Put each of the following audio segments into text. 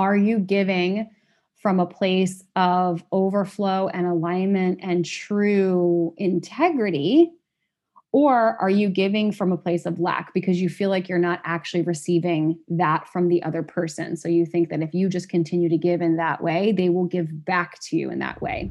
Are you giving from a place of overflow and alignment and true integrity? Or are you giving from a place of lack because you feel like you're not actually receiving that from the other person? So you think that if you just continue to give in that way, they will give back to you in that way.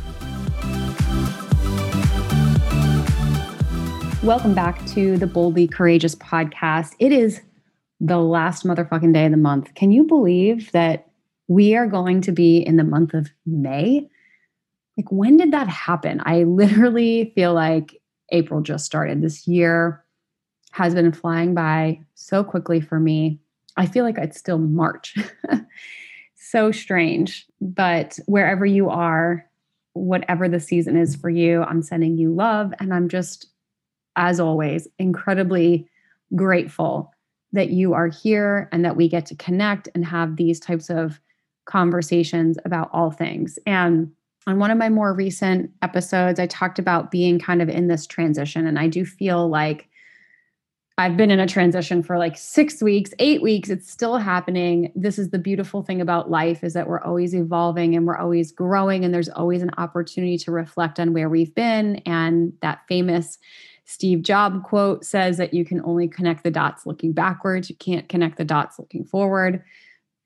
Welcome back to the Boldly Courageous podcast. It is the last motherfucking day of the month. Can you believe that we are going to be in the month of May? Like, when did that happen? I literally feel like April just started. This year has been flying by so quickly for me. I feel like it's still March. so strange. But wherever you are, whatever the season is for you, I'm sending you love and I'm just as always, incredibly grateful that you are here and that we get to connect and have these types of conversations about all things. And on one of my more recent episodes, I talked about being kind of in this transition. And I do feel like I've been in a transition for like six weeks, eight weeks. It's still happening. This is the beautiful thing about life is that we're always evolving and we're always growing. And there's always an opportunity to reflect on where we've been. And that famous Steve Jobs quote says that you can only connect the dots looking backwards, you can't connect the dots looking forward.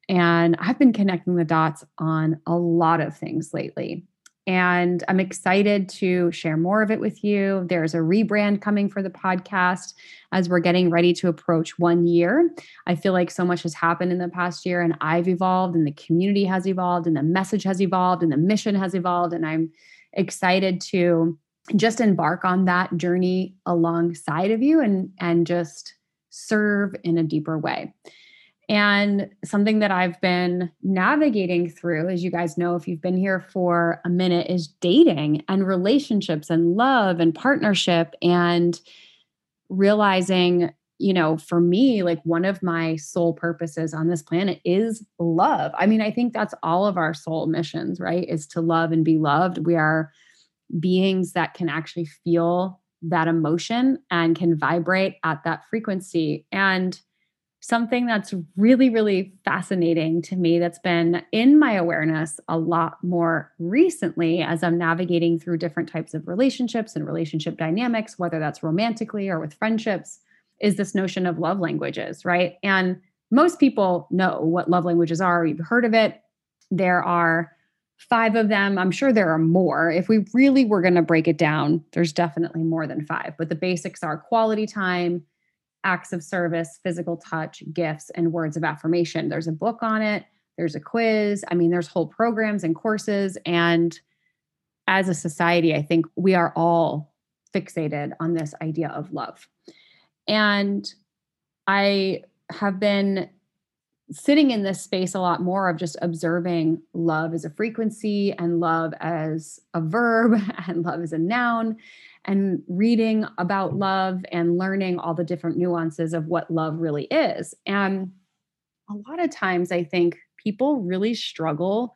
And I've been connecting the dots on a lot of things lately. And I'm excited to share more of it with you. There's a rebrand coming for the podcast as we're getting ready to approach one year. I feel like so much has happened in the past year, and I've evolved, and the community has evolved, and the message has evolved, and the mission has evolved. And I'm excited to just embark on that journey alongside of you and and just serve in a deeper way. And something that I've been navigating through, as you guys know, if you've been here for a minute, is dating and relationships and love and partnership and realizing, you know, for me, like one of my soul purposes on this planet is love. I mean, I think that's all of our soul missions, right? Is to love and be loved. We are beings that can actually feel that emotion and can vibrate at that frequency. And something that's really, really fascinating to me that's been in my awareness a lot more recently as I'm navigating through different types of relationships and relationship dynamics, whether that's romantically or with friendships, is this notion of love languages, right? And most people know what love languages are. You've heard of it. There are five of them. I'm sure there are more. If we really were going to break it down, there's definitely more than five. But the basics are quality time, acts of service, physical touch, gifts, and words of affirmation. There's a book on it, there's a quiz. I mean, there's whole programs and courses. And as a society, I think we are all fixated on this idea of love. And I have been sitting in this space a lot more of just observing love as a frequency and love as a verb and love as a noun and reading about love and learning all the different nuances of what love really is. And a lot of times I think people really struggle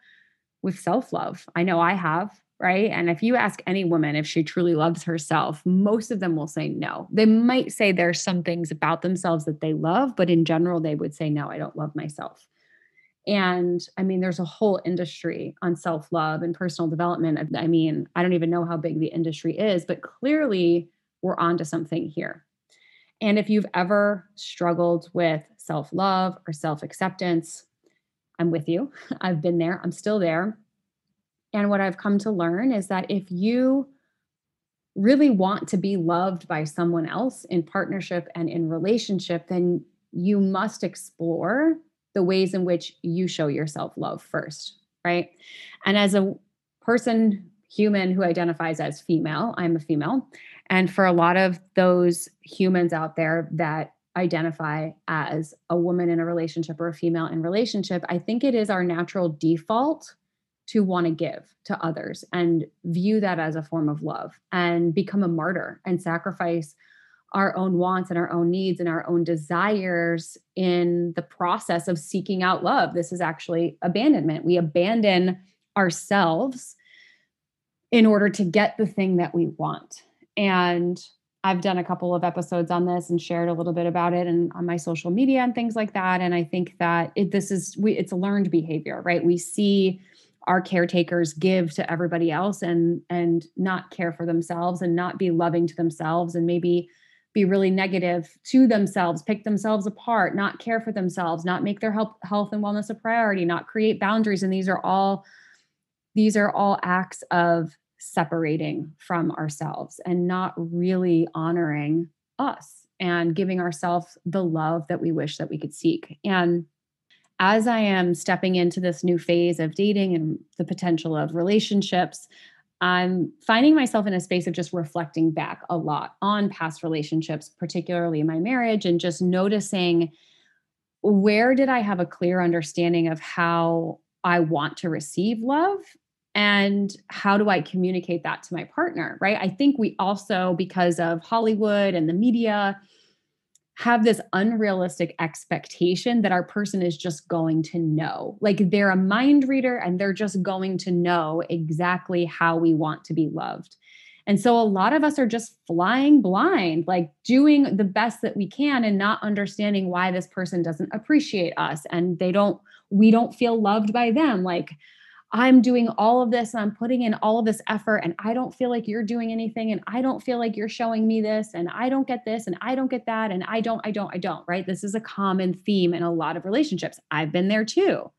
with self love. I know I have right? And if you ask any woman if she truly loves herself, most of them will say no. They might say there's some things about themselves that they love, but in general, they would say, no, I don't love myself. And I mean, there's a whole industry on self love and personal development. I mean, I don't even know how big the industry is, but clearly we're onto something here. And if you've ever struggled with self love or self acceptance, I'm with you. I've been there, I'm still there. And what I've come to learn is that if you really want to be loved by someone else in partnership and in relationship, then you must explore the ways in which you show yourself love first, right? And as a person human who identifies as female. I'm a female. And for a lot of those humans out there that identify as a woman in a relationship or a female in relationship, I think it is our natural default to want to give to others and view that as a form of love and become a martyr and sacrifice our own wants and our own needs and our own desires in the process of seeking out love. This is actually abandonment. We abandon ourselves in order to get the thing that we want. And I've done a couple of episodes on this and shared a little bit about it and on my social media and things like that. And I think that it, this is we it's a learned behavior, right? We see our caretakers give to everybody else and and not care for themselves and not be loving to themselves and maybe be really negative to themselves, pick themselves apart, not care for themselves, not make their health, health and wellness a priority, not create boundaries. And these are all these are all acts of separating from ourselves and not really honoring us and giving ourselves the love that we wish that we could seek. And as I am stepping into this new phase of dating and the potential of relationships, I'm finding myself in a space of just reflecting back a lot on past relationships, particularly my marriage, and just noticing where did I have a clear understanding of how I want to receive love and how do I communicate that to my partner, right? I think we also, because of Hollywood and the media, have this unrealistic expectation that our person is just going to know. Like they're a mind reader and they're just going to know exactly how we want to be loved. And so a lot of us are just flying blind, like doing the best that we can and not understanding why this person doesn't appreciate us and they don't, we don't feel loved by them. Like, I'm doing all of this and I'm putting in all of this effort and I don't feel like you're doing anything and I don't feel like you're showing me this and I don't get this and I don't get that and I don't, I don't, I don't, right? This is a common theme in a lot of relationships. I've been there too.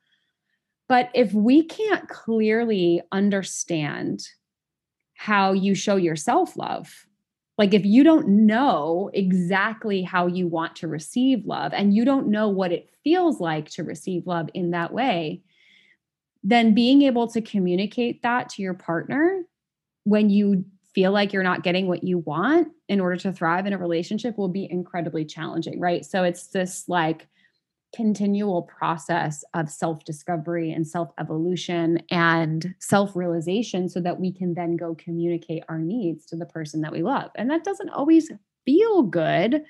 But if we can't clearly understand how you show yourself love, like if you don't know exactly how you want to receive love and you don't know what it feels like to receive love in that way, then being able to communicate that to your partner when you feel like you're not getting what you want in order to thrive in a relationship will be incredibly challenging, right? So it's this like continual process of self discovery and self evolution and self realization so that we can then go communicate our needs to the person that we love. And that doesn't always feel good.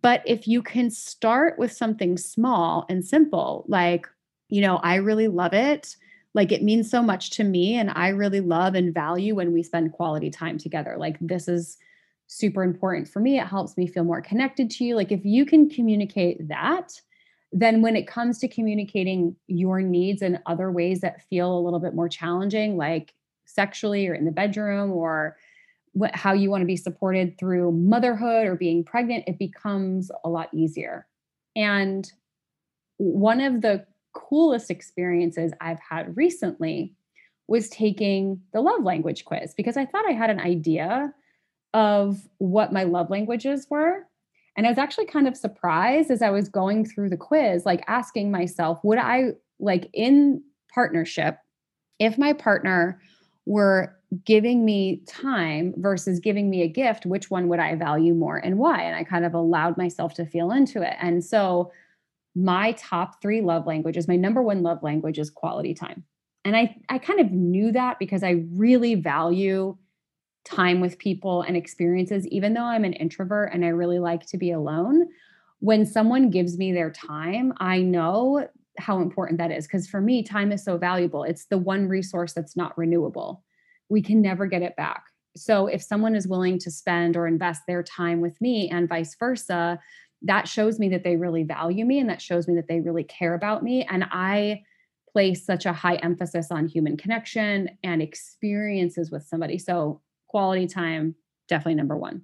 But if you can start with something small and simple, like, you know, I really love it. Like it means so much to me. And I really love and value when we spend quality time together. Like this is super important for me. It helps me feel more connected to you. Like if you can communicate that, then when it comes to communicating your needs in other ways that feel a little bit more challenging, like sexually or in the bedroom or what, how you want to be supported through motherhood or being pregnant, it becomes a lot easier. And one of the coolest experiences I've had recently was taking the love language quiz because I thought I had an idea of what my love languages were. And I was actually kind of surprised as I was going through the quiz, like asking myself, would I like in partnership, if my partner were giving me time versus giving me a gift, which one would I value more and why? And I kind of allowed myself to feel into it. And so my top three love languages, my number one love language is quality time. And I, I kind of knew that because I really value time with people and experiences, even though I'm an introvert and I really like to be alone. When someone gives me their time, I know how important that is because for me, time is so valuable. It's the one resource that's not renewable. We can never get it back. So if someone is willing to spend or invest their time with me and vice versa, that shows me that they really value me and that shows me that they really care about me. And I place such a high emphasis on human connection and experiences with somebody. So, quality time, definitely number one.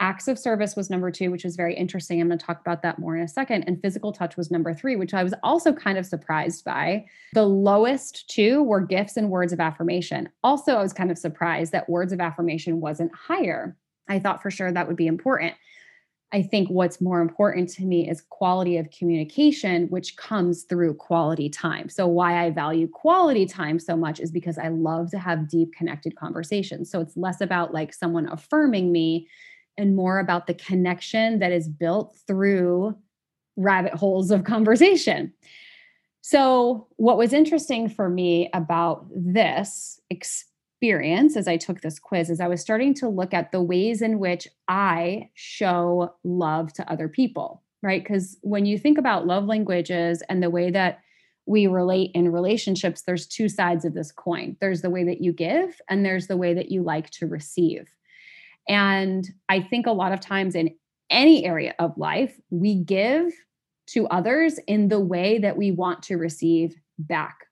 Acts of service was number two, which was very interesting. I'm going to talk about that more in a second. And physical touch was number three, which I was also kind of surprised by. The lowest two were gifts and words of affirmation. Also, I was kind of surprised that words of affirmation wasn't higher. I thought for sure that would be important I think what's more important to me is quality of communication, which comes through quality time. So, why I value quality time so much is because I love to have deep, connected conversations. So, it's less about like someone affirming me and more about the connection that is built through rabbit holes of conversation. So, what was interesting for me about this experience experience as I took this quiz is I was starting to look at the ways in which I show love to other people, right? Because when you think about love languages and the way that we relate in relationships, there's two sides of this coin. There's the way that you give, and there's the way that you like to receive. And I think a lot of times in any area of life, we give to others in the way that we want to receive back.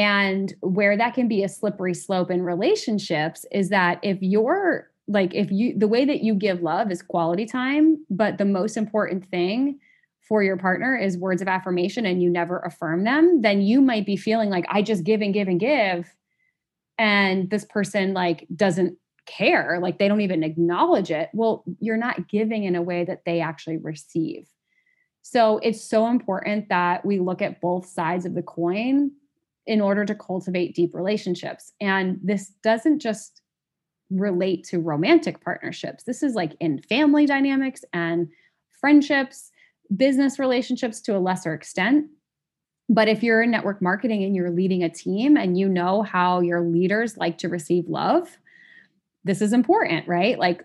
And where that can be a slippery slope in relationships is that if you're like, if you, the way that you give love is quality time, but the most important thing for your partner is words of affirmation and you never affirm them, then you might be feeling like, I just give and give and give. And this person like doesn't care, like they don't even acknowledge it. Well, you're not giving in a way that they actually receive. So it's so important that we look at both sides of the coin in order to cultivate deep relationships. And this doesn't just relate to romantic partnerships. This is like in family dynamics and friendships, business relationships to a lesser extent. But if you're in network marketing and you're leading a team and you know how your leaders like to receive love, this is important, right? Like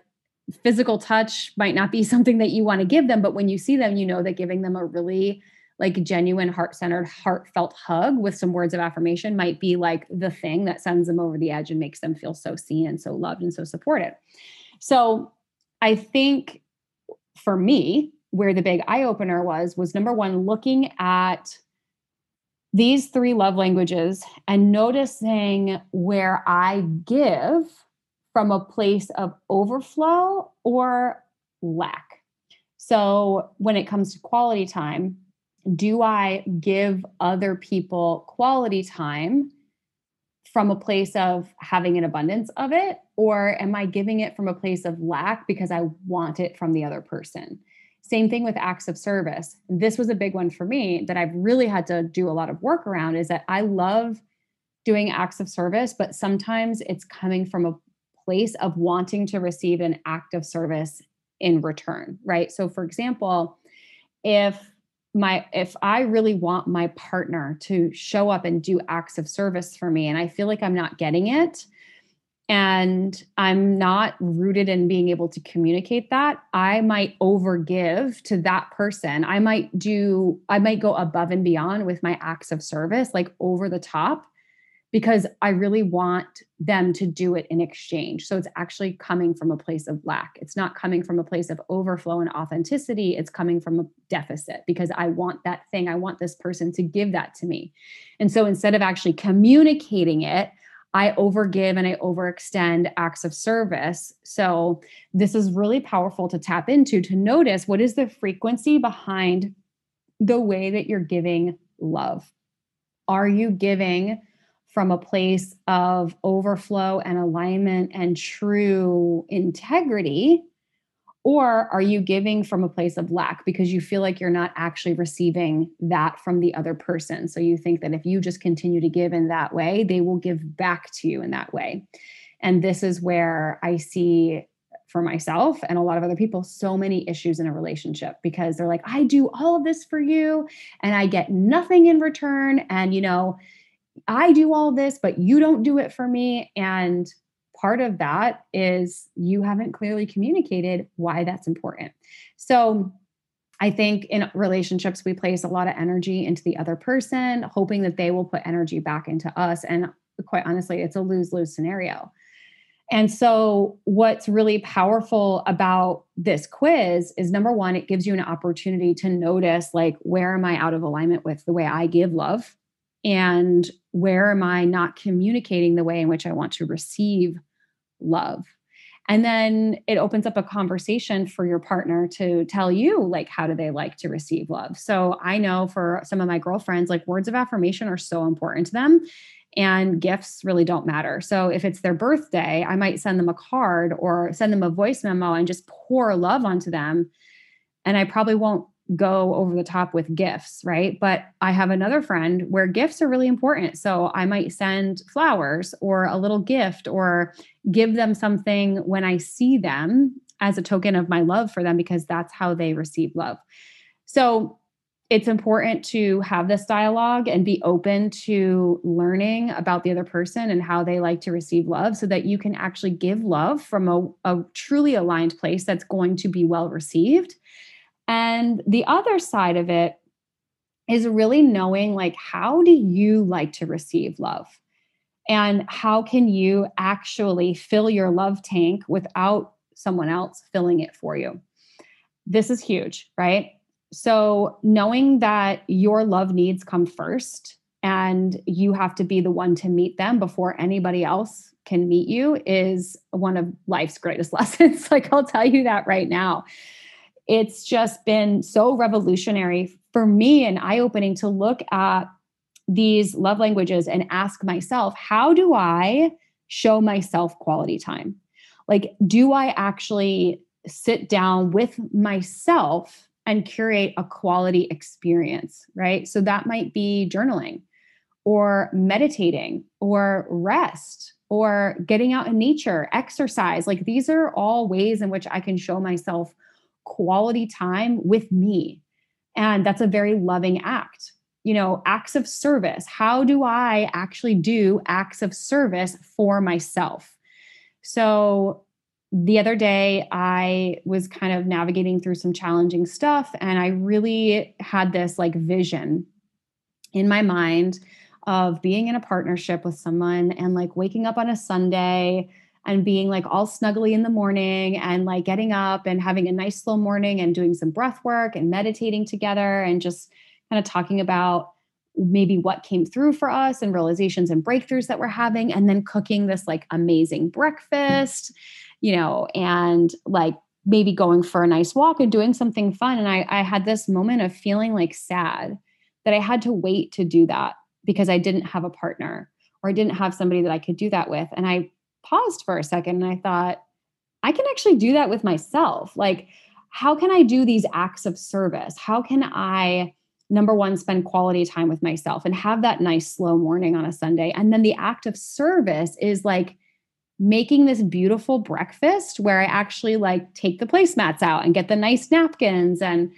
physical touch might not be something that you want to give them, but when you see them, you know that giving them a really like genuine heart-centered heartfelt hug with some words of affirmation might be like the thing that sends them over the edge and makes them feel so seen and so loved and so supported. So i think for me where the big eye opener was was number one looking at these three love languages and noticing where i give from a place of overflow or lack. So when it comes to quality time do I give other people quality time from a place of having an abundance of it? Or am I giving it from a place of lack because I want it from the other person? Same thing with acts of service. This was a big one for me that I've really had to do a lot of work around is that I love doing acts of service, but sometimes it's coming from a place of wanting to receive an act of service in return, right? So, for example, if my if i really want my partner to show up and do acts of service for me and i feel like i'm not getting it and i'm not rooted in being able to communicate that i might overgive to that person. I might do i might go above and beyond with my acts of service like over the top because I really want them to do it in exchange. So it's actually coming from a place of lack. It's not coming from a place of overflow and authenticity. It's coming from a deficit because I want that thing. I want this person to give that to me. And so instead of actually communicating it, I overgive and I overextend acts of service. So this is really powerful to tap into to notice what is the frequency behind the way that you're giving love. Are you giving from a place of overflow and alignment and true integrity? Or are you giving from a place of lack because you feel like you're not actually receiving that from the other person? So you think that if you just continue to give in that way, they will give back to you in that way. And this is where I see for myself and a lot of other people so many issues in a relationship because they're like, I do all of this for you and I get nothing in return. And, you know, I do all this, but you don't do it for me. And part of that is you haven't clearly communicated why that's important. So I think in relationships, we place a lot of energy into the other person, hoping that they will put energy back into us. And quite honestly, it's a lose lose scenario. And so, what's really powerful about this quiz is number one, it gives you an opportunity to notice, like, where am I out of alignment with the way I give love? And where am i not communicating the way in which i want to receive love and then it opens up a conversation for your partner to tell you like how do they like to receive love so i know for some of my girlfriends like words of affirmation are so important to them and gifts really don't matter. So if it's their birthday, I might send them a card or send them a voice memo and just pour love onto them. And I probably won't go over the top with gifts, right? But I have another friend where gifts are really important. So I might send flowers or a little gift or give them something when I see them as a token of my love for them because that's how they receive love. So it's important to have this dialogue and be open to learning about the other person and how they like to receive love so that you can actually give love from a, a truly aligned place that's going to be well received. And the other side of it is really knowing like how do you like to receive love? And how can you actually fill your love tank without someone else filling it for you? This is huge, right? So, knowing that your love needs come first and you have to be the one to meet them before anybody else can meet you is one of life's greatest lessons. like, I'll tell you that right now. It's just been so revolutionary for me and eye opening to look at these love languages and ask myself, how do I show myself quality time? Like, do I actually sit down with myself and curate a quality experience, right? So that might be journaling or meditating or rest or getting out in nature, exercise. Like these are all ways in which I can show myself quality time with me. And that's a very loving act. You know, acts of service. How do I actually do acts of service for myself? So, the other day I was kind of navigating through some challenging stuff and I really had this like vision in my mind of being in a partnership with someone and like waking up on a Sunday and being like all snuggly in the morning and like getting up and having a nice slow morning and doing some breath work and meditating together and just kind of talking about maybe what came through for us and realizations and breakthroughs that we're having and then cooking this like amazing breakfast you know, and like maybe going for a nice walk and doing something fun. And I, I had this moment of feeling like sad that I had to wait to do that because I didn't have a partner or I didn't have somebody that I could do that with. And I paused for a second and I thought, I can actually do that with myself. Like, how can I do these acts of service? How can I, number one, spend quality time with myself and have that nice slow morning on a Sunday? And then the act of service is like, making this beautiful breakfast where I actually like take the placemats out and get the nice napkins and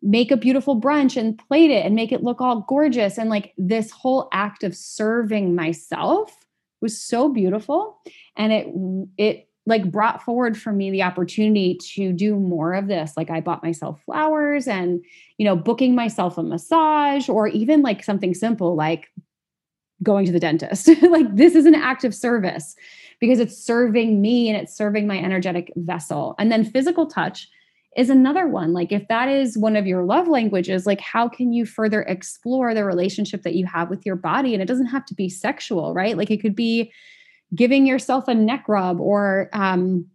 make a beautiful brunch and plate it and make it look all gorgeous. And like this whole act of serving myself was so beautiful. And it, it, like brought forward for me the opportunity to do more of this like i bought myself flowers and you know booking myself a massage or even like something simple like going to the dentist like this is an act of service because it's serving me and it's serving my energetic vessel. And then physical touch is another one. Like, if that is one of your love languages, like, how can you further explore the relationship that you have with your body? And it doesn't have to be sexual, right? Like, it could be giving yourself a neck rub or, um,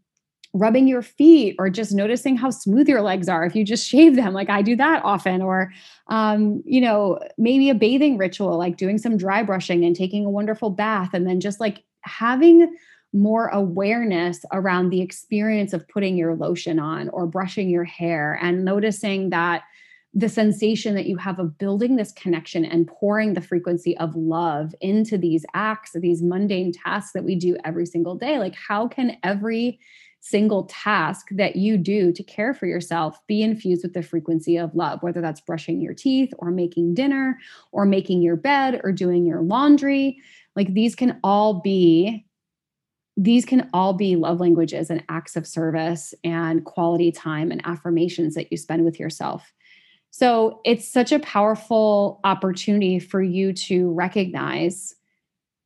rubbing your feet or just noticing how smooth your legs are if you just shave them like i do that often or um, you know maybe a bathing ritual like doing some dry brushing and taking a wonderful bath and then just like having more awareness around the experience of putting your lotion on or brushing your hair and noticing that the sensation that you have of building this connection and pouring the frequency of love into these acts, these mundane tasks that we do every single day. Like, how can every single task that you do to care for yourself be infused with the frequency of love, whether that's brushing your teeth or making dinner or making your bed or doing your laundry? Like, these can all be these can all be love languages and acts of service and quality time and affirmations that you spend with yourself. So it's such a powerful opportunity for you to recognize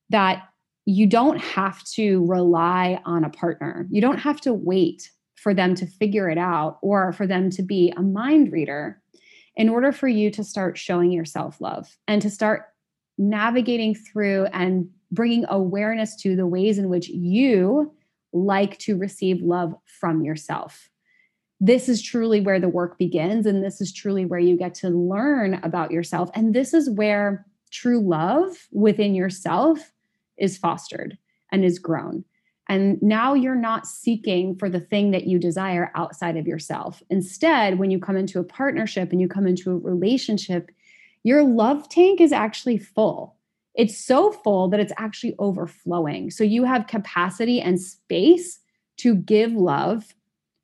that you don't have to rely on a partner. You don't have to wait for them to figure it out or for them to be a mind reader in order for you to start showing yourself love and to start navigating through and bringing awareness to the ways in which you like to receive love from yourself. This is truly where the work begins. And this is truly where you get to learn about yourself. And this is where true love within yourself is fostered and is grown. And now you're not seeking for the thing that you desire outside of yourself. Instead, when you come into a partnership and you come into a relationship, your love tank is actually full. It's so full that it's actually overflowing. So you have capacity and space to give love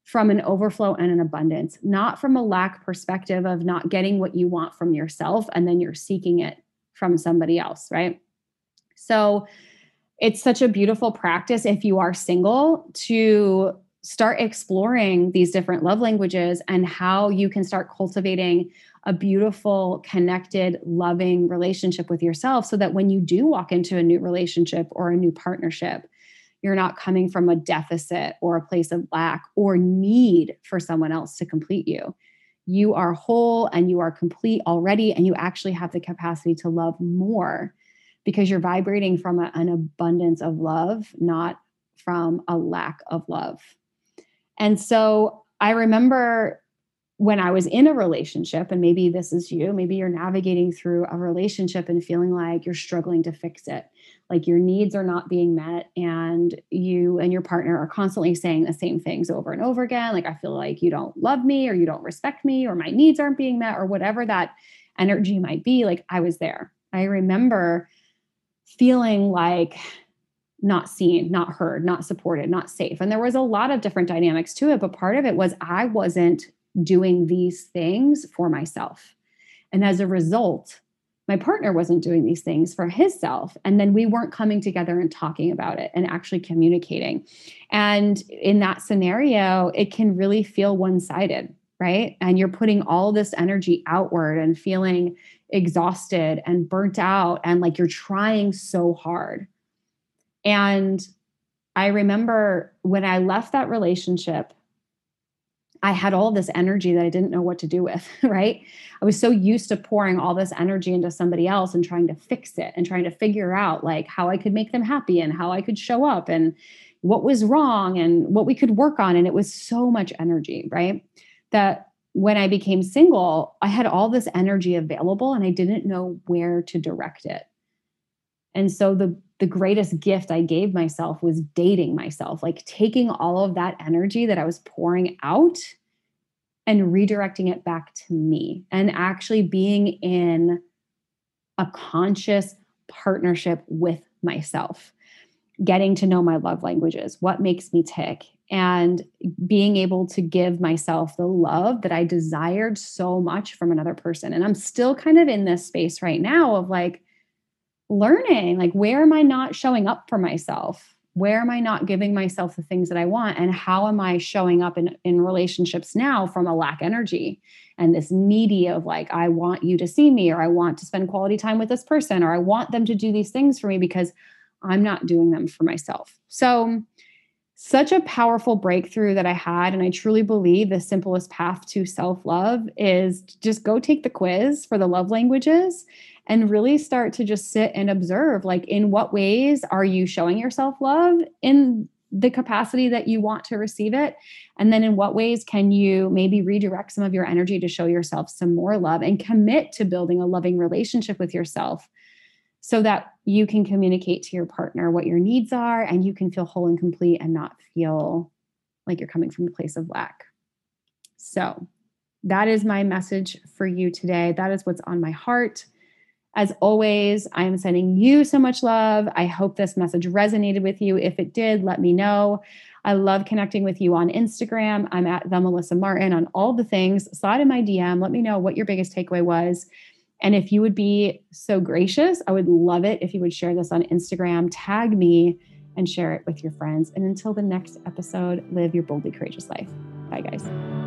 from an overflow and an abundance, not from a lack perspective of not getting what you want from yourself and then you're seeking it from somebody else, right? So, it's such a beautiful practice if you are single to start exploring these different love languages and how you can start cultivating a beautiful, connected, loving relationship with yourself so that when you do walk into a new relationship or a new partnership, you're not coming from a deficit or a place of lack or need for someone else to complete you. You are whole and you are complete already, and you actually have the capacity to love more because you're vibrating from a, an abundance of love, not from a lack of love. And so I remember when I was in a relationship, and maybe this is you, maybe you're navigating through a relationship and feeling like you're struggling to fix it, like your needs are not being met, and you and your partner are constantly saying the same things over and over again. Like, I feel like you don't love me, or you don't respect me, or my needs aren't being met, or whatever that energy might be. Like, I was there. I remember feeling like not seen, not heard, not supported, not safe. And there was a lot of different dynamics to it, but part of it was I wasn't doing these things for myself. And as a result, my partner wasn't doing these things for his self. And then we weren't coming together and talking about it and actually communicating. And in that scenario, it can really feel one sided, right? And you're putting all this energy outward and feeling exhausted and burnt out and like you're trying so hard. And I remember when I left that relationship, I had all this energy that I didn't know what to do with, right? I was so used to pouring all this energy into somebody else and trying to fix it and trying to figure out like how I could make them happy and how I could show up and what was wrong and what we could work on. And it was so much energy, right? That when I became single, I had all this energy available and I didn't know where to direct it. And so the the greatest gift I gave myself was dating myself, like taking all of that energy that I was pouring out and redirecting it back to me and actually being in a conscious partnership with myself getting to know my love languages, what makes me tick, and being able to give myself the love that I desired so much from another person. And I'm still kind of in this space right now of like learning, like, where am I not showing up for myself? Where am I not giving myself the things that I want? And how am I showing up in, in relationships now from a lack energy and this needy of like, I want you to see me, or I want to spend quality time with this person, or I want them to do these things for me because I'm not doing them for myself. So, such a powerful breakthrough that I had. And I truly believe the simplest path to self love is just go take the quiz for the love languages and really start to just sit and observe like, in what ways are you showing yourself love in the capacity that you want to receive it? And then in what ways can you maybe redirect some of your energy to show yourself some more love and commit to building a loving relationship with yourself? so that you can communicate to your partner what your needs are and you can feel whole and complete and not feel like you're coming from a place of lack. So, that is my message for you today. That is what's on my heart. As always, I am sending you so much love. I hope this message resonated with you. If it did, let me know. I love connecting with you on Instagram. I'm at the Melissa Martin on all the things. Slide in my DM. Let me know what your biggest takeaway was. And if you would be so gracious, I would love it if you would share this on Instagram, tag me, and share it with your friends. And until the next episode, live your boldly courageous life. Bye, guys.